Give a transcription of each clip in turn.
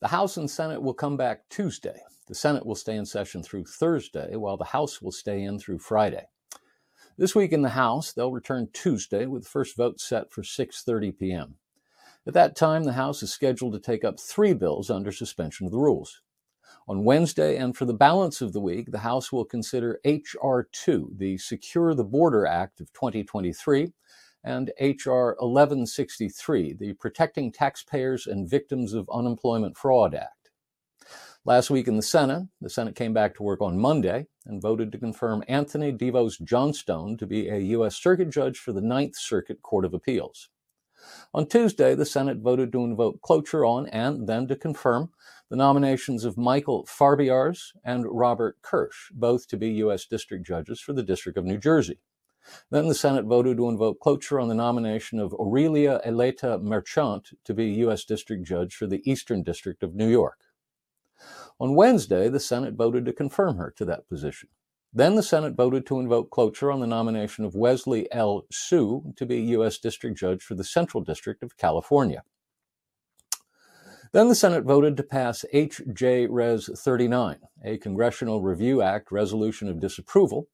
The House and Senate will come back Tuesday. The Senate will stay in session through Thursday, while the House will stay in through Friday. This week in the House, they'll return Tuesday with the first vote set for 6:30 p.m. At that time, the House is scheduled to take up 3 bills under suspension of the rules. On Wednesday and for the balance of the week, the House will consider H.R. 2, the Secure the Border Act of 2023, and H.R. 1163, the Protecting Taxpayers and Victims of Unemployment Fraud Act. Last week in the Senate, the Senate came back to work on Monday and voted to confirm Anthony DeVos Johnstone to be a U.S. Circuit Judge for the Ninth Circuit Court of Appeals. On Tuesday, the Senate voted to invoke cloture on and then to confirm the nominations of Michael Farbiarz and Robert Kirsch, both to be U.S. District Judges for the District of New Jersey. Then the Senate voted to invoke cloture on the nomination of Orelia Eleta Merchant to be U.S. District Judge for the Eastern District of New York. On Wednesday, the Senate voted to confirm her to that position. Then the Senate voted to invoke cloture on the nomination of Wesley L. Hsu to be U.S. District Judge for the Central District of California. Then the Senate voted to pass H.J. Res. 39, a Congressional Review Act resolution of disapproval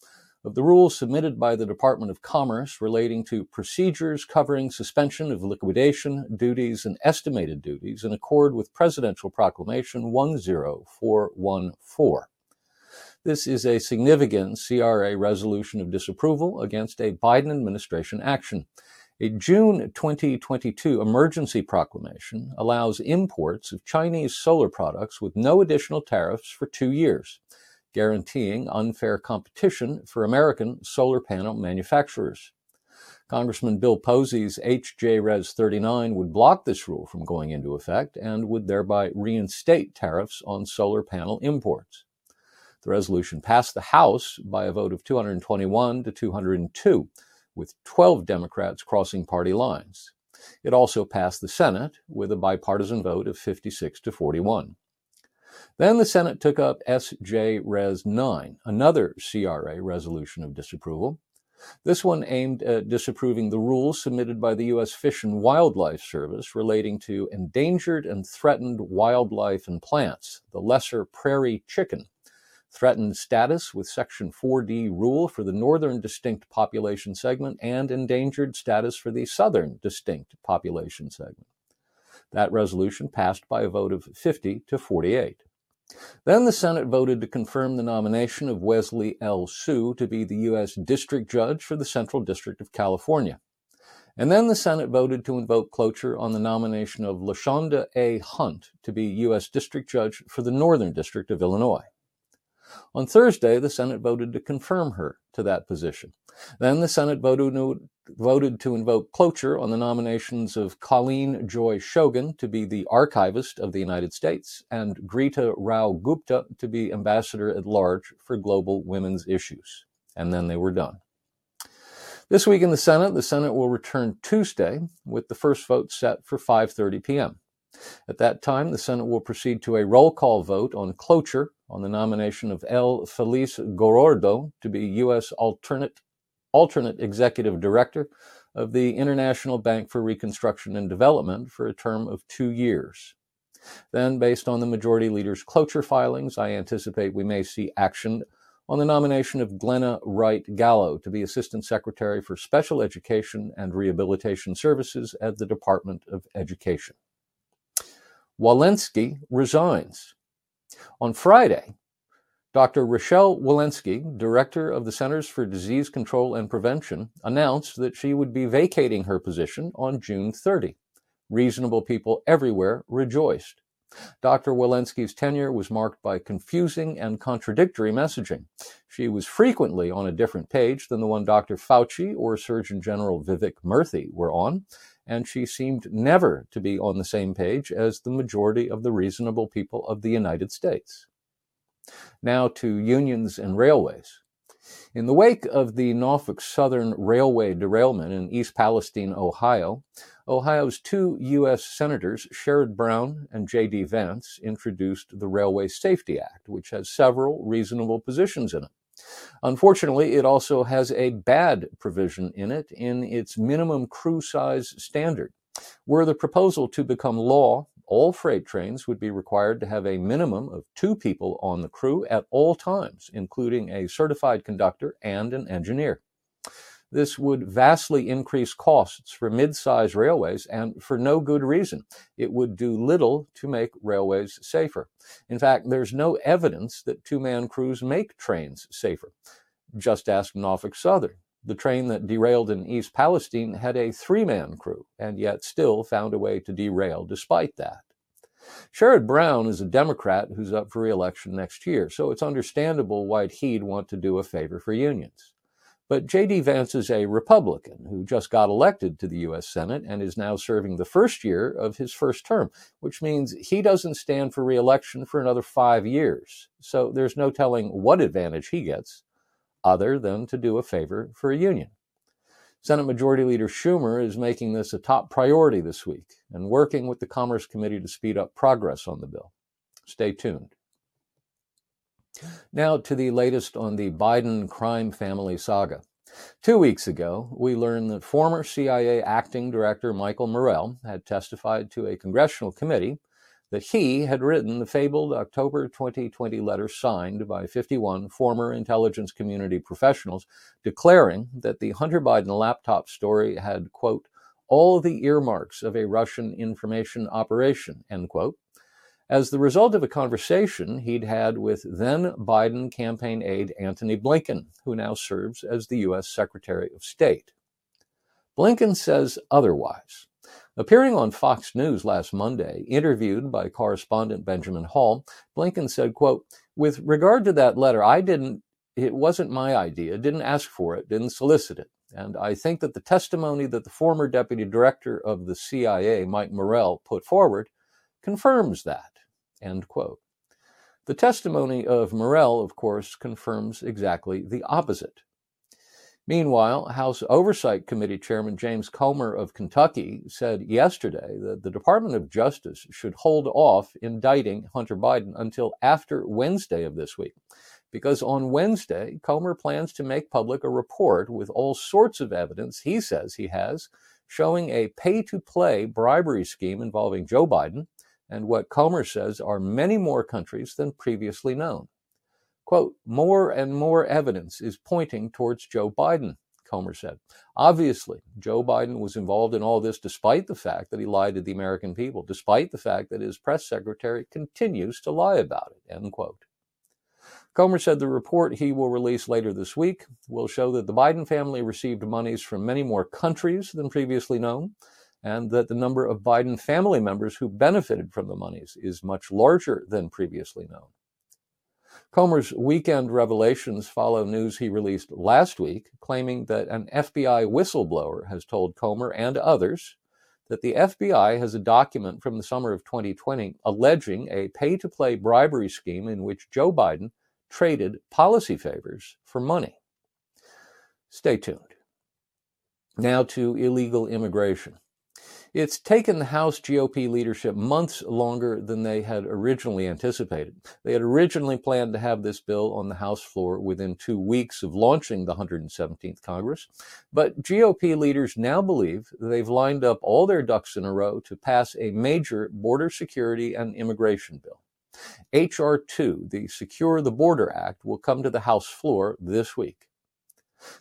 of the rules submitted by the Department of Commerce relating to procedures covering suspension of liquidation, duties, and estimated duties in accord with Presidential Proclamation 10414. This is a significant CRA resolution of disapproval against a Biden administration action. A June 2022 emergency proclamation allows imports of Chinese solar products with no additional tariffs for two years, guaranteeing unfair competition for American solar panel manufacturers. Congressman Bill Posey's HJ Res 39 would block this rule from going into effect and would thereby reinstate tariffs on solar panel imports. The resolution passed the House by a vote of 221 to 202, with 12 Democrats crossing party lines. It also passed the Senate with a bipartisan vote of 56 to 41. Then the Senate took up SJ Res 9, another CRA resolution of disapproval. This one aimed at disapproving the rules submitted by the U.S. Fish and Wildlife Service relating to endangered and threatened wildlife and plants, the lesser prairie chicken, threatened status with Section 4D rule for the northern distinct population segment and endangered status for the southern distinct population segment. That resolution passed by a vote of 50 to 48. Then the Senate voted to confirm the nomination of Wesley L. Hsu to be the U.S. District Judge for the Central District of California. And then the Senate voted to invoke cloture on the nomination of LaShonda A. Hunt to be U.S. District Judge for the Northern District of Illinois. On Thursday, the Senate voted to confirm her to that position. Then the Senate voted to, voted to invoke cloture on the nominations of Colleen Joy Shogan to be the Archivist of the United States and Geeta Rao Gupta to be Ambassador at Large for Global Women's Issues. And then they were done. This week in the Senate, the Senate will return Tuesday with the first vote set for 5:30 p.m. At that time, the Senate will proceed to a roll call vote on cloture on the nomination of L. Felice Gorordo to be U.S. alternate, alternate executive director of the International Bank for Reconstruction and Development for a term of two years. Then, based on the majority leader's cloture filings, I anticipate we may see action on the nomination of Glenna Wright Gallo to be Assistant Secretary for Special Education and Rehabilitation Services at the Department of Education. Walensky resigns. On Friday, Dr. Rochelle Walensky, director of the Centers for Disease Control and Prevention, announced that she would be vacating her position on June 30. Reasonable people everywhere rejoiced. Dr. Walensky's tenure was marked by confusing and contradictory messaging. She was frequently on a different page than the one Dr. Fauci or Surgeon General Vivek Murthy were on, and she seemed never to be on the same page as the majority of the reasonable people of the United States. Now to unions and railways. In the wake of the Norfolk Southern Railway derailment in East Palestine, Ohio, Ohio's two U.S. Senators, Sherrod Brown and J.D. Vance, introduced the Railway Safety Act, which has several reasonable positions in it. Unfortunately, it also has a bad provision in it in its minimum crew size standard. Were the proposal to become law, all freight trains would be required to have a minimum of two people on the crew at all times, including a certified conductor and an engineer. This would vastly increase costs for mid-sized railways and for no good reason. It would do little to make railways safer. In fact, there's no evidence that two-man crews make trains safer. Just ask Norfolk Southern. The train that derailed in East Palestine had a three-man crew and yet still found a way to derail despite that. Sherrod Brown is a Democrat who's up for re-election next year, so it's understandable why he'd want to do a favor for unions. But J.D. Vance is a Republican who just got elected to the U.S. Senate and is now serving the first year of his first term, which means he doesn't stand for reelection for another five years. So there's no telling what advantage he gets other than to do a favor for a union. Senate Majority Leader Schumer is making this a top priority this week and working with the Commerce Committee to speed up progress on the bill. Stay tuned. Now to the latest on the Biden crime family saga. Two weeks ago, we learned that former CIA acting director Michael Morell had testified to a congressional committee that he had written the fabled October 2020 letter signed by 51 former intelligence community professionals declaring that the Hunter Biden laptop story had, quote, all the earmarks of a Russian information operation, end quote, as the result of a conversation he'd had with then Biden campaign aide Antony Blinken, who now serves as the U.S. Secretary of State. Blinken says otherwise. Appearing on Fox News last Monday, interviewed by correspondent Benjamin Hall, Blinken said, quote, with regard to that letter, I didn't, it wasn't my idea, didn't ask for it, didn't solicit it. And I think that the testimony that the former deputy director of the CIA, Mike Morell, put forward confirms that. End quote. The testimony of Morell, of course, confirms exactly the opposite. Meanwhile, House Oversight Committee Chairman James Comer of Kentucky said yesterday that the Department of Justice should hold off indicting Hunter Biden until after Wednesday of this week. Because on Wednesday, Comer plans to make public a report with all sorts of evidence he says he has showing a pay to play bribery scheme involving Joe Biden and what Comer says are many more countries than previously known. Quote, more and more evidence is pointing towards Joe Biden, Comer said. Obviously, Joe Biden was involved in all this despite the fact that he lied to the American people, despite the fact that his press secretary continues to lie about it, end quote. Comer said the report he will release later this week will show that the Biden family received monies from many more countries than previously known, and that the number of Biden family members who benefited from the monies is much larger than previously known. Comer's weekend revelations follow news he released last week, claiming that an FBI whistleblower has told Comer and others that the FBI has a document from the summer of 2020 alleging a pay to play bribery scheme in which Joe Biden traded policy favors for money. Stay tuned. Now to illegal immigration. It's taken the House GOP leadership months longer than they had originally anticipated. They had originally planned to have this bill on the House floor within two weeks of launching the 117th Congress, but GOP leaders now believe they've lined up all their ducks in a row to pass a major border security and immigration bill. H.R. 2, the Secure the Border Act, will come to the House floor this week.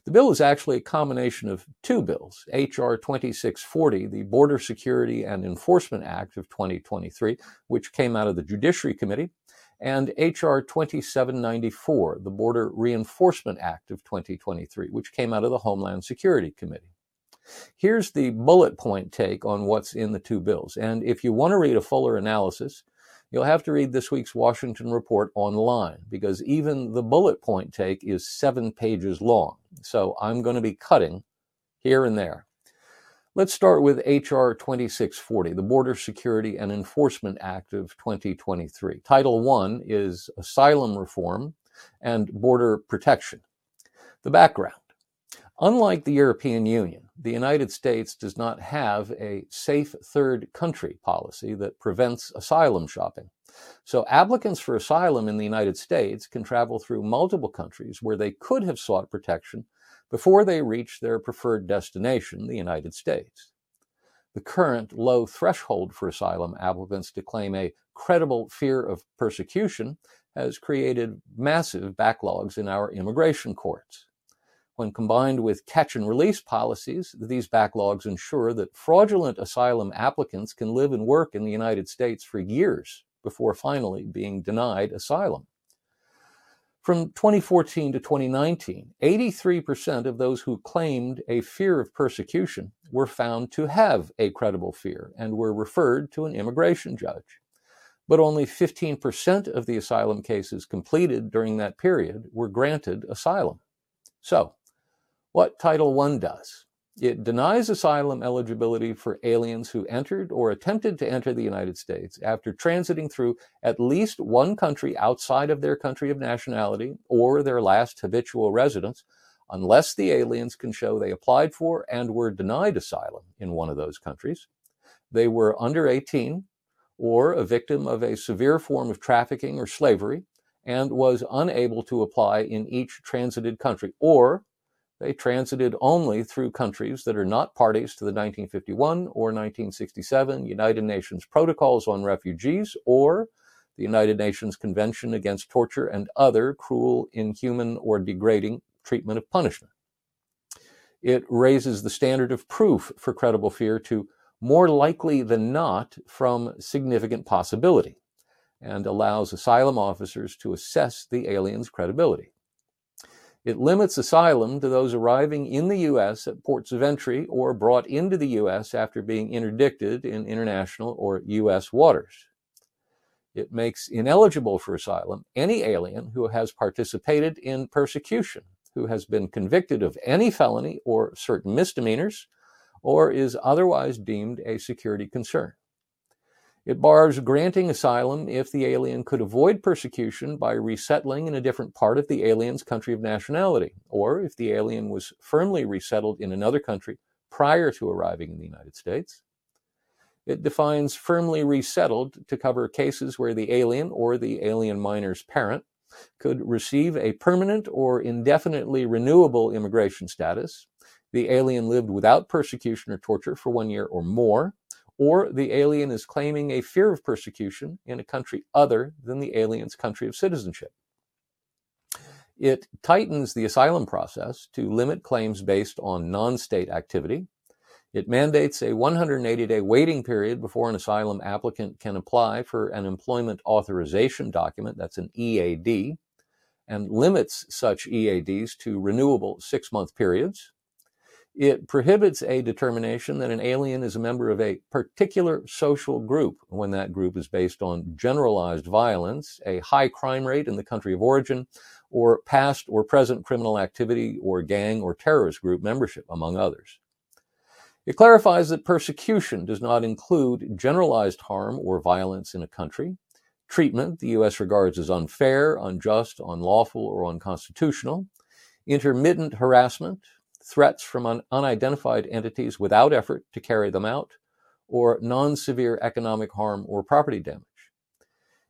The bill is actually a combination of two bills H.R. 2640, the Border Security and Enforcement Act of 2023, which came out of the Judiciary Committee, and H.R. 2794, the Border Reinforcement Act of 2023, which came out of the Homeland Security Committee. Here's the bullet point take on what's in the two bills. And if you want to read a fuller analysis, You'll have to read this week's Washington Report online because even the bullet point take is seven pages long. So I'm going to be cutting here and there. Let's start with H.R. 2640, the Border Security and Enforcement Act of 2023. Title I is Asylum Reform and Border Protection. The background. Unlike the European Union, the United States does not have a safe third country policy that prevents asylum shopping. So applicants for asylum in the United States can travel through multiple countries where they could have sought protection before they reach their preferred destination, the United States. The current low threshold for asylum applicants to claim a credible fear of persecution has created massive backlogs in our immigration courts. When combined with catch and release policies, these backlogs ensure that fraudulent asylum applicants can live and work in the United States for years before finally being denied asylum. From 2014 to 2019, 83% of those who claimed a fear of persecution were found to have a credible fear and were referred to an immigration judge. But only 15% of the asylum cases completed during that period were granted asylum. So, what Title I does. It denies asylum eligibility for aliens who entered or attempted to enter the United States after transiting through at least one country outside of their country of nationality or their last habitual residence, unless the aliens can show they applied for and were denied asylum in one of those countries, they were under 18 or a victim of a severe form of trafficking or slavery and was unable to apply in each transited country, or they transited only through countries that are not parties to the 1951 or 1967 United Nations Protocols on Refugees or the United Nations Convention Against Torture and other cruel, inhuman, or degrading treatment of punishment. It raises the standard of proof for credible fear to more likely than not from significant possibility and allows asylum officers to assess the alien's credibility. It limits asylum to those arriving in the U.S. at ports of entry or brought into the U.S. after being interdicted in international or U.S. waters. It makes ineligible for asylum any alien who has participated in persecution, who has been convicted of any felony or certain misdemeanors, or is otherwise deemed a security concern. It bars granting asylum if the alien could avoid persecution by resettling in a different part of the alien's country of nationality, or if the alien was firmly resettled in another country prior to arriving in the United States. It defines firmly resettled to cover cases where the alien or the alien minor's parent could receive a permanent or indefinitely renewable immigration status. The alien lived without persecution or torture for one year or more, or the alien is claiming a fear of persecution in a country other than the alien's country of citizenship. It tightens the asylum process to limit claims based on non state activity. It mandates a 180 day waiting period before an asylum applicant can apply for an employment authorization document, that's an EAD, and limits such EADs to renewable six month periods. It prohibits a determination that an alien is a member of a particular social group when that group is based on generalized violence, a high crime rate in the country of origin, or past or present criminal activity or gang or terrorist group membership, among others. It clarifies that persecution does not include generalized harm or violence in a country. Treatment the U.S. regards as unfair, unjust, unlawful, or unconstitutional. Intermittent harassment, threats from un- unidentified entities without effort to carry them out, or non severe economic harm or property damage.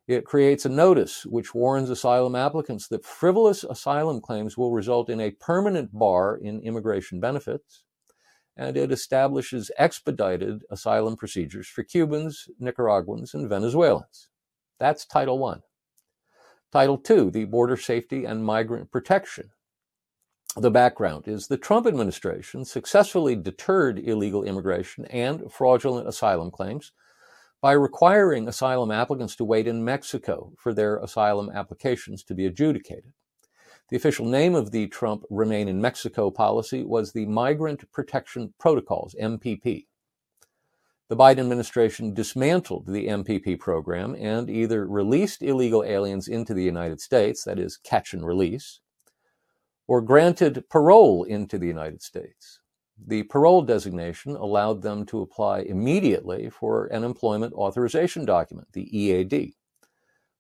It creates a notice which warns asylum applicants that frivolous asylum claims will result in a permanent bar in immigration benefits. And it establishes expedited asylum procedures for Cubans, Nicaraguans, and Venezuelans. That's Title I. Title II, the Border Safety and Migrant Protection the background is the Trump administration successfully deterred illegal immigration and fraudulent asylum claims by requiring asylum applicants to wait in Mexico for their asylum applications to be adjudicated. The official name of the Trump Remain in Mexico policy was the Migrant Protection Protocols, MPP. The Biden administration dismantled the MPP program and either released illegal aliens into the United States, that is, catch and release, or granted parole into the United States. The parole designation allowed them to apply immediately for an employment authorization document, the EAD,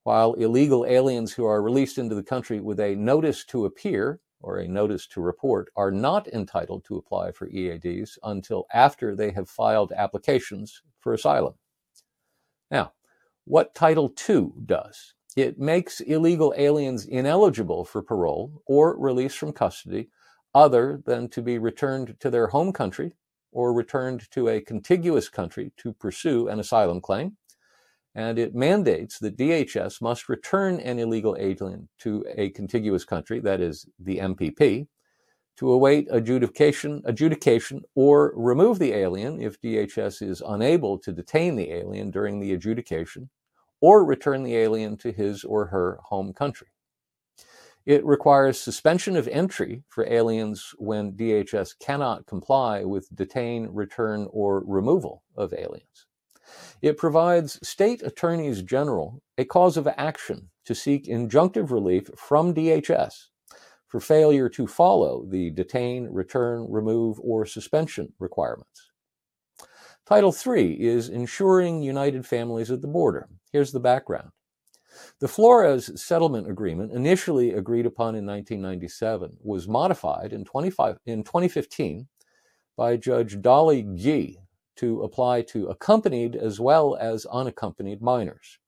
while illegal aliens who are released into the country with a notice to appear or a notice to report are not entitled to apply for EADs until after they have filed applications for asylum. Now, what Title II does it makes illegal aliens ineligible for parole or release from custody other than to be returned to their home country or returned to a contiguous country to pursue an asylum claim. And it mandates that DHS must return an illegal alien to a contiguous country, that is the MPP, to await adjudication, adjudication or remove the alien if DHS is unable to detain the alien during the adjudication or return the alien to his or her home country. It requires suspension of entry for aliens when DHS cannot comply with detain, return, or removal of aliens. It provides state attorneys general a cause of action to seek injunctive relief from DHS for failure to follow the detain, return, remove, or suspension requirements. Title III is ensuring united families at the border. Here's the background. The Flores Settlement Agreement, initially agreed upon in 1997, was modified in, in 2015 by Judge Dolly Gee to apply to accompanied as well as unaccompanied minors.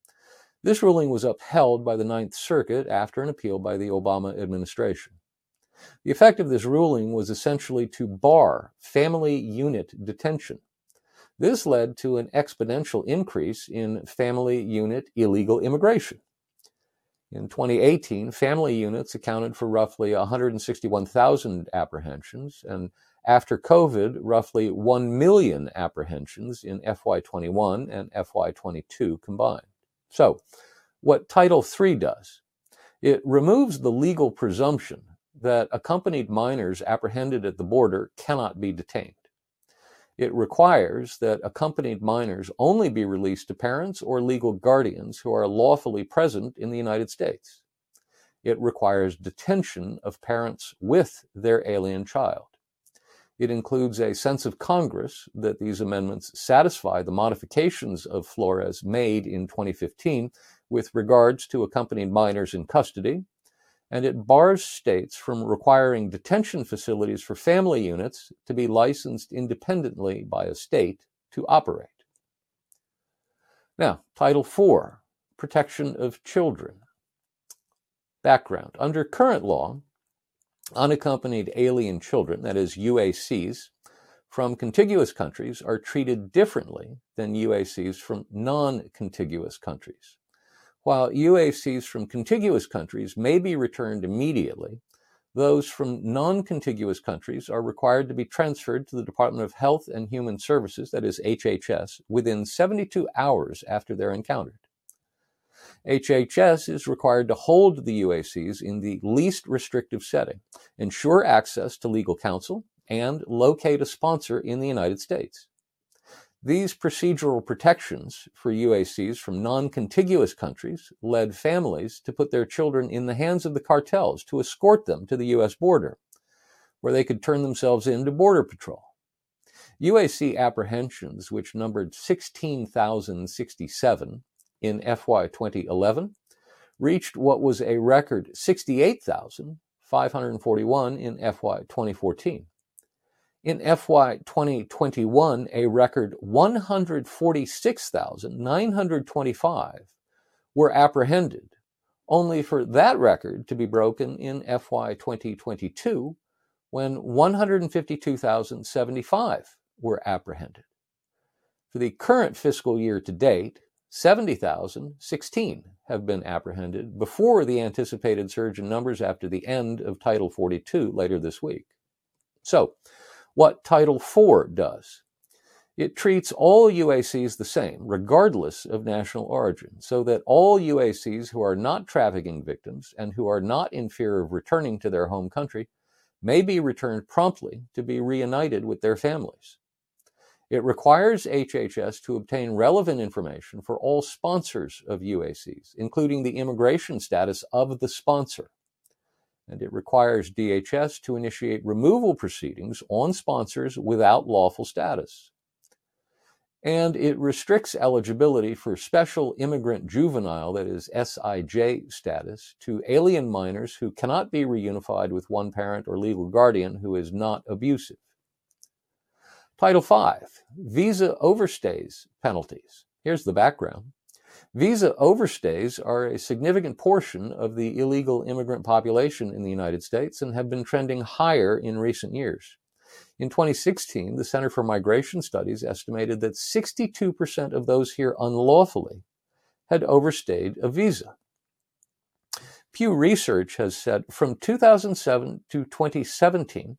This ruling was upheld by the Ninth Circuit after an appeal by the Obama administration. The effect of this ruling was essentially to bar family unit detention. This led to an exponential increase in family unit illegal immigration. In 2018, family units accounted for roughly 161,000 apprehensions, and after COVID, roughly 1 million apprehensions in FY21 and FY22 combined. So, what Title III does, it removes the legal presumption that accompanied minors apprehended at the border cannot be detained. It requires that accompanied minors only be released to parents or legal guardians who are lawfully present in the United States. It requires detention of parents with their alien child. It includes a sense of Congress that these amendments satisfy the modifications of Flores made in 2015 with regards to accompanied minors in custody, and it bars states from requiring detention facilities for family units to be licensed independently by a state to operate. Now, Title IV Protection of Children. Background Under current law, unaccompanied alien children, that is, UACs, from contiguous countries are treated differently than UACs from non contiguous countries. While UACs from contiguous countries may be returned immediately, those from non contiguous countries are required to be transferred to the Department of Health and Human Services, that is HHS, within 72 hours after they're encountered. HHS is required to hold the UACs in the least restrictive setting, ensure access to legal counsel, and locate a sponsor in the United States. These procedural protections for UACs from non contiguous countries led families to put their children in the hands of the cartels to escort them to the U.S. border, where they could turn themselves in to Border Patrol. UAC apprehensions, which numbered 16,067 in FY 2011, reached what was a record 68,541 in FY 2014. In FY 2021, a record 146,925 were apprehended, only for that record to be broken in FY 2022 when 152,075 were apprehended. For the current fiscal year to date, 70,016 have been apprehended before the anticipated surge in numbers after the end of Title 42 later this week. So, what Title IV does. It treats all UACs the same, regardless of national origin, so that all UACs who are not trafficking victims and who are not in fear of returning to their home country may be returned promptly to be reunited with their families. It requires HHS to obtain relevant information for all sponsors of UACs, including the immigration status of the sponsor and it requires DHS to initiate removal proceedings on sponsors without lawful status. And it restricts eligibility for special immigrant juvenile, that is SIJ status, to alien minors who cannot be reunified with one parent or legal guardian who is not abusive. Title V Visa overstays penalties. Here's the background. Visa overstays are a significant portion of the illegal immigrant population in the United States and have been trending higher in recent years. In 2016, the Center for Migration Studies estimated that 62% of those here unlawfully had overstayed a visa. Pew Research has said from 2007 to 2017,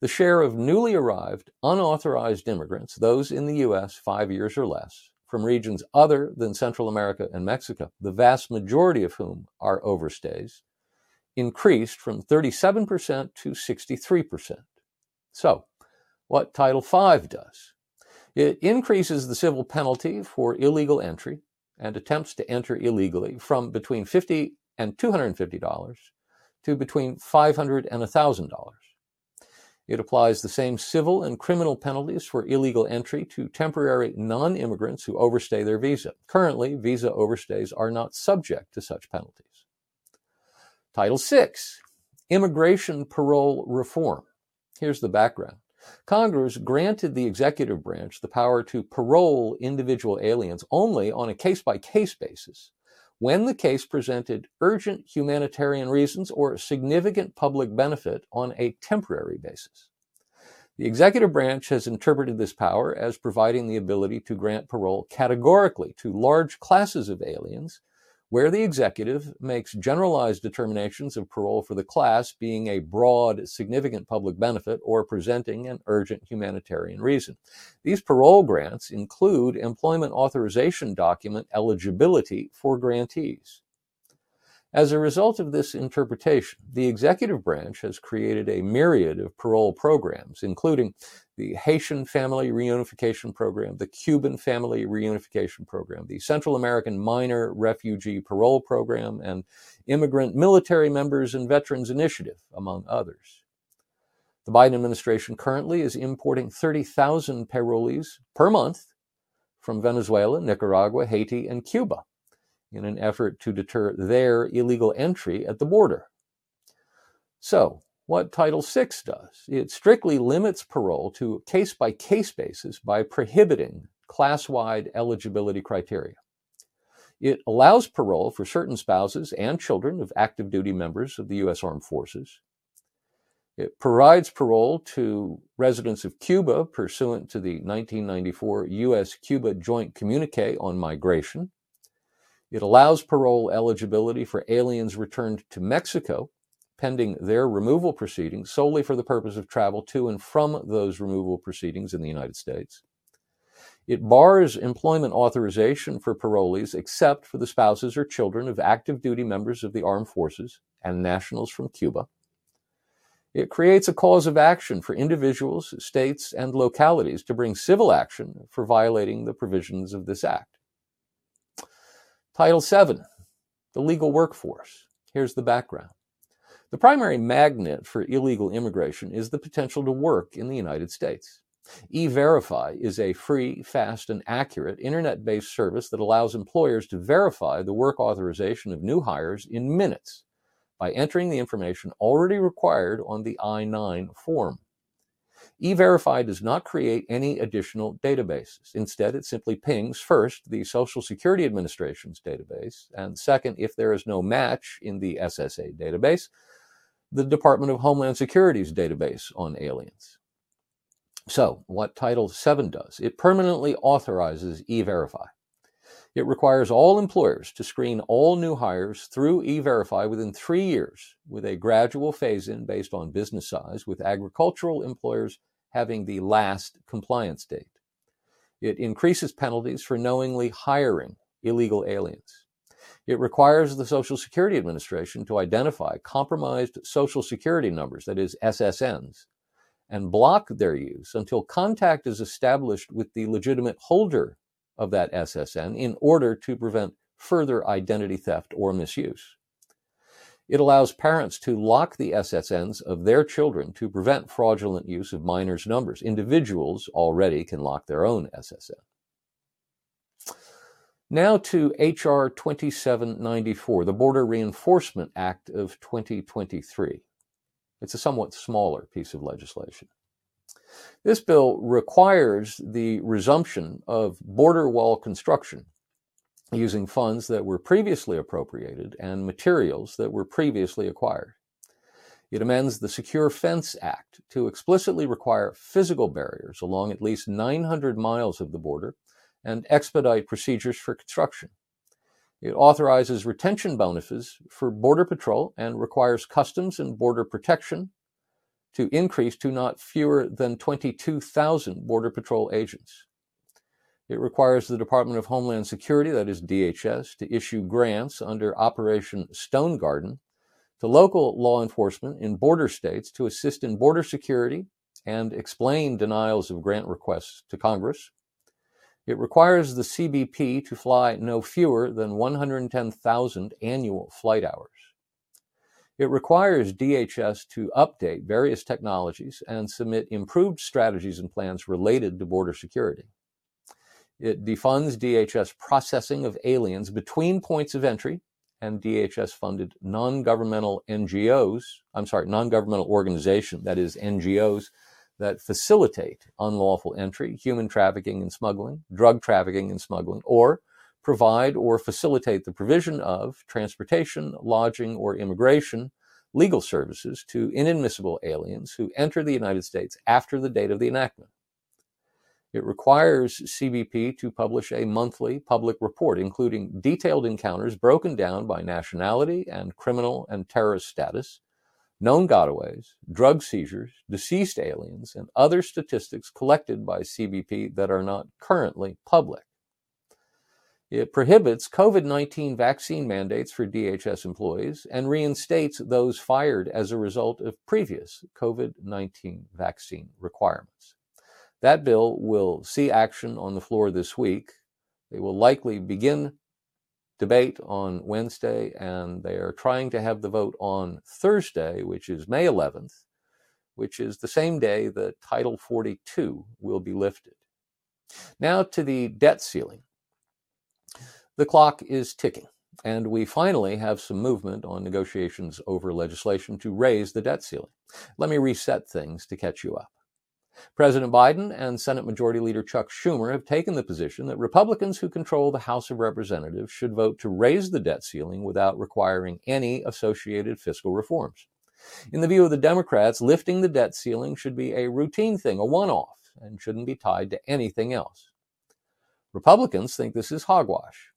the share of newly arrived, unauthorized immigrants, those in the U.S. five years or less, from regions other than Central America and Mexico, the vast majority of whom are overstays, increased from 37% to 63%. So, what Title V does it increases the civil penalty for illegal entry and attempts to enter illegally from between $50 and $250 to between $500 and $1,000. It applies the same civil and criminal penalties for illegal entry to temporary non immigrants who overstay their visa. Currently, visa overstays are not subject to such penalties. Title VI Immigration Parole Reform. Here's the background Congress granted the executive branch the power to parole individual aliens only on a case by case basis when the case presented urgent humanitarian reasons or significant public benefit on a temporary basis. The executive branch has interpreted this power as providing the ability to grant parole categorically to large classes of aliens where the executive makes generalized determinations of parole for the class being a broad, significant public benefit or presenting an urgent humanitarian reason. These parole grants include employment authorization document eligibility for grantees. As a result of this interpretation, the executive branch has created a myriad of parole programs, including the Haitian Family Reunification Program, the Cuban Family Reunification Program, the Central American Minor Refugee Parole Program, and Immigrant Military Members and Veterans Initiative, among others. The Biden administration currently is importing 30,000 parolees per month from Venezuela, Nicaragua, Haiti, and Cuba in an effort to deter their illegal entry at the border. So, what Title VI does, it strictly limits parole to case by case basis by prohibiting class wide eligibility criteria. It allows parole for certain spouses and children of active duty members of the U.S. Armed Forces. It provides parole to residents of Cuba pursuant to the 1994 U.S. Cuba Joint Communique on Migration. It allows parole eligibility for aliens returned to Mexico pending their removal proceedings solely for the purpose of travel to and from those removal proceedings in the United States. It bars employment authorization for parolees except for the spouses or children of active duty members of the armed forces and nationals from Cuba. It creates a cause of action for individuals, states, and localities to bring civil action for violating the provisions of this act. Title VII, the legal workforce. Here's the background. The primary magnet for illegal immigration is the potential to work in the United States. E-Verify is a free, fast, and accurate internet-based service that allows employers to verify the work authorization of new hires in minutes by entering the information already required on the I-9 form. E-Verify does not create any additional databases. Instead, it simply pings first the Social Security Administration's database, and second, if there is no match in the SSA database, the Department of Homeland Security's database on aliens. So, what Title VII does, it permanently authorizes E-Verify. It requires all employers to screen all new hires through E-Verify within three years, with a gradual phase in based on business size, with agricultural employers having the last compliance date. It increases penalties for knowingly hiring illegal aliens. It requires the Social Security Administration to identify compromised Social Security numbers, that is, SSNs, and block their use until contact is established with the legitimate holder of that SSN in order to prevent further identity theft or misuse. It allows parents to lock the SSNs of their children to prevent fraudulent use of minors' numbers. Individuals already can lock their own SSN. Now to H.R. 2794, the Border Reinforcement Act of 2023. It's a somewhat smaller piece of legislation. This bill requires the resumption of border wall construction using funds that were previously appropriated and materials that were previously acquired. It amends the Secure Fence Act to explicitly require physical barriers along at least 900 miles of the border and expedite procedures for construction. It authorizes retention bonuses for Border Patrol and requires Customs and Border Protection to increase to not fewer than 22,000 Border Patrol agents. It requires the Department of Homeland Security, that is DHS, to issue grants under Operation Stone Garden to local law enforcement in border states to assist in border security and explain denials of grant requests to Congress. It requires the CBP to fly no fewer than 110,000 annual flight hours. It requires DHS to update various technologies and submit improved strategies and plans related to border security. It defunds DHS processing of aliens between points of entry and DHS funded non governmental NGOs, I'm sorry, non governmental organization, that is, NGOs that facilitate unlawful entry, human trafficking and smuggling, drug trafficking and smuggling, or provide or facilitate the provision of transportation, lodging, or immigration legal services to inadmissible aliens who enter the United States after the date of the enactment. It requires CBP to publish a monthly public report, including detailed encounters broken down by nationality and criminal and terrorist status, known gotaways, drug seizures, deceased aliens, and other statistics collected by CBP that are not currently public. It prohibits COVID 19 vaccine mandates for DHS employees and reinstates those fired as a result of previous COVID 19 vaccine requirements. That bill will see action on the floor this week. They will likely begin debate on Wednesday, and they are trying to have the vote on Thursday, which is May 11th, which is the same day that Title 42 will be lifted. Now to the debt ceiling. The clock is ticking, and we finally have some movement on negotiations over legislation to raise the debt ceiling. Let me reset things to catch you up. President Biden and Senate Majority Leader Chuck Schumer have taken the position that Republicans who control the House of Representatives should vote to raise the debt ceiling without requiring any associated fiscal reforms. In the view of the Democrats, lifting the debt ceiling should be a routine thing, a one off, and shouldn't be tied to anything else. Republicans think this is hogwash.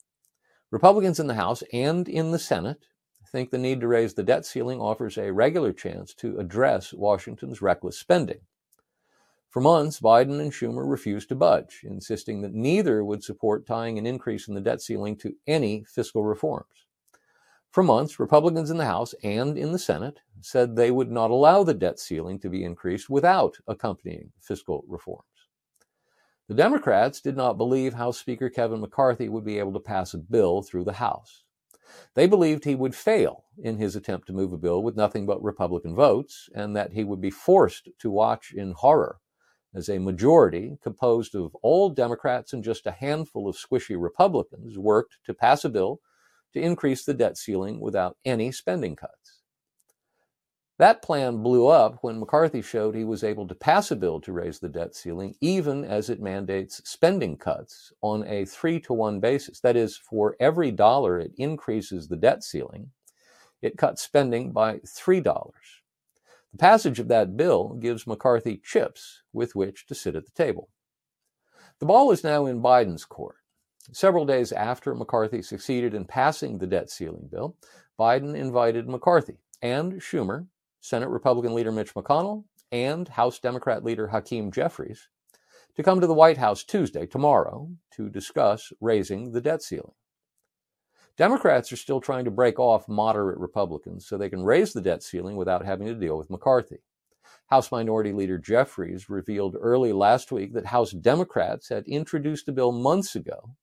Republicans in the House and in the Senate think the need to raise the debt ceiling offers a regular chance to address Washington's reckless spending. For months, Biden and Schumer refused to budge, insisting that neither would support tying an increase in the debt ceiling to any fiscal reforms. For months, Republicans in the House and in the Senate said they would not allow the debt ceiling to be increased without accompanying fiscal reforms. The Democrats did not believe House Speaker Kevin McCarthy would be able to pass a bill through the House. They believed he would fail in his attempt to move a bill with nothing but Republican votes, and that he would be forced to watch in horror as a majority composed of all Democrats and just a handful of squishy Republicans worked to pass a bill to increase the debt ceiling without any spending cuts. That plan blew up when McCarthy showed he was able to pass a bill to raise the debt ceiling, even as it mandates spending cuts on a three to one basis. That is, for every dollar it increases the debt ceiling, it cuts spending by $3. The passage of that bill gives McCarthy chips with which to sit at the table. The ball is now in Biden's court. Several days after McCarthy succeeded in passing the debt ceiling bill, Biden invited McCarthy and Schumer, Senate Republican leader Mitch McConnell, and House Democrat leader Hakeem Jeffries to come to the White House Tuesday, tomorrow, to discuss raising the debt ceiling. Democrats are still trying to break off moderate Republicans so they can raise the debt ceiling without having to deal with McCarthy. House Minority Leader Jeffries revealed early last week that House Democrats had introduced a bill months ago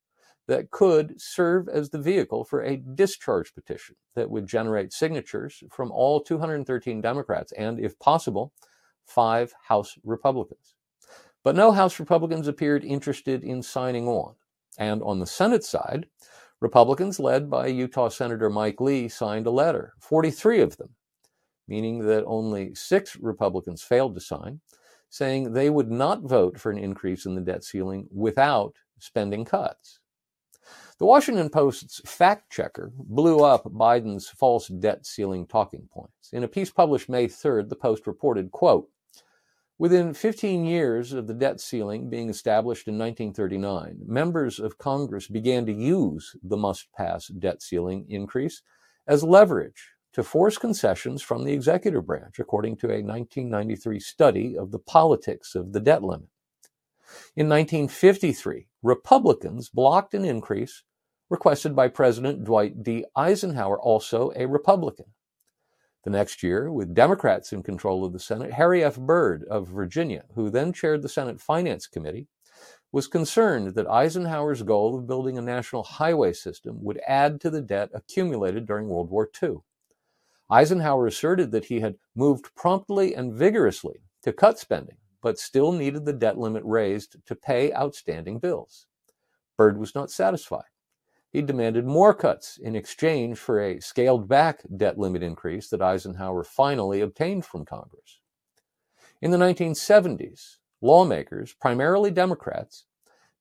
that could serve as the vehicle for a discharge petition that would generate signatures from all 213 Democrats and, if possible, five House Republicans. But no House Republicans appeared interested in signing on. And on the Senate side, Republicans, led by Utah Senator Mike Lee, signed a letter, 43 of them, meaning that only six Republicans failed to sign, saying they would not vote for an increase in the debt ceiling without spending cuts. The Washington Post's fact checker blew up Biden's false debt ceiling talking points. In a piece published May 3rd, the Post reported, quote, Within 15 years of the debt ceiling being established in 1939, members of Congress began to use the must pass debt ceiling increase as leverage to force concessions from the executive branch, according to a 1993 study of the politics of the debt limit. In 1953, Republicans blocked an increase requested by President Dwight D. Eisenhower, also a Republican. The next year, with Democrats in control of the Senate, Harry F. Byrd of Virginia, who then chaired the Senate Finance Committee, was concerned that Eisenhower's goal of building a national highway system would add to the debt accumulated during World War II. Eisenhower asserted that he had moved promptly and vigorously to cut spending, but still needed the debt limit raised to pay outstanding bills. Byrd was not satisfied. He demanded more cuts in exchange for a scaled back debt limit increase that Eisenhower finally obtained from Congress. In the 1970s, lawmakers, primarily Democrats,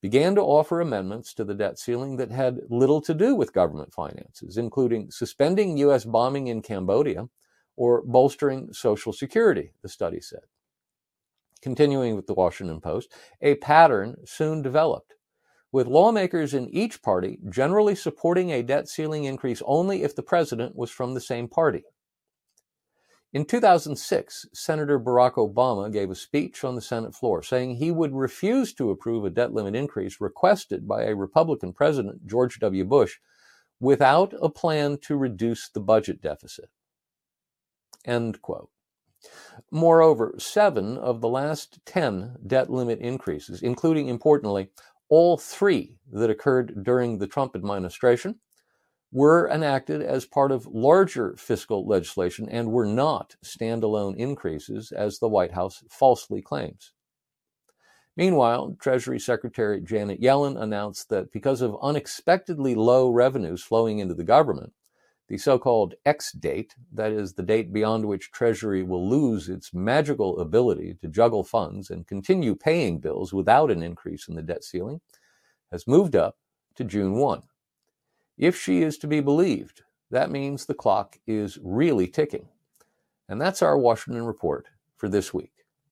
began to offer amendments to the debt ceiling that had little to do with government finances, including suspending U.S. bombing in Cambodia or bolstering Social Security, the study said. Continuing with the Washington Post, a pattern soon developed with lawmakers in each party generally supporting a debt ceiling increase only if the president was from the same party. In 2006, Senator Barack Obama gave a speech on the Senate floor saying he would refuse to approve a debt limit increase requested by a Republican president, George W. Bush, without a plan to reduce the budget deficit. End quote. Moreover, seven of the last 10 debt limit increases, including importantly all three that occurred during the Trump administration were enacted as part of larger fiscal legislation and were not standalone increases, as the White House falsely claims. Meanwhile, Treasury Secretary Janet Yellen announced that because of unexpectedly low revenues flowing into the government, the so called X date, that is, the date beyond which Treasury will lose its magical ability to juggle funds and continue paying bills without an increase in the debt ceiling, has moved up to June 1. If she is to be believed, that means the clock is really ticking. And that's our Washington Report for this week.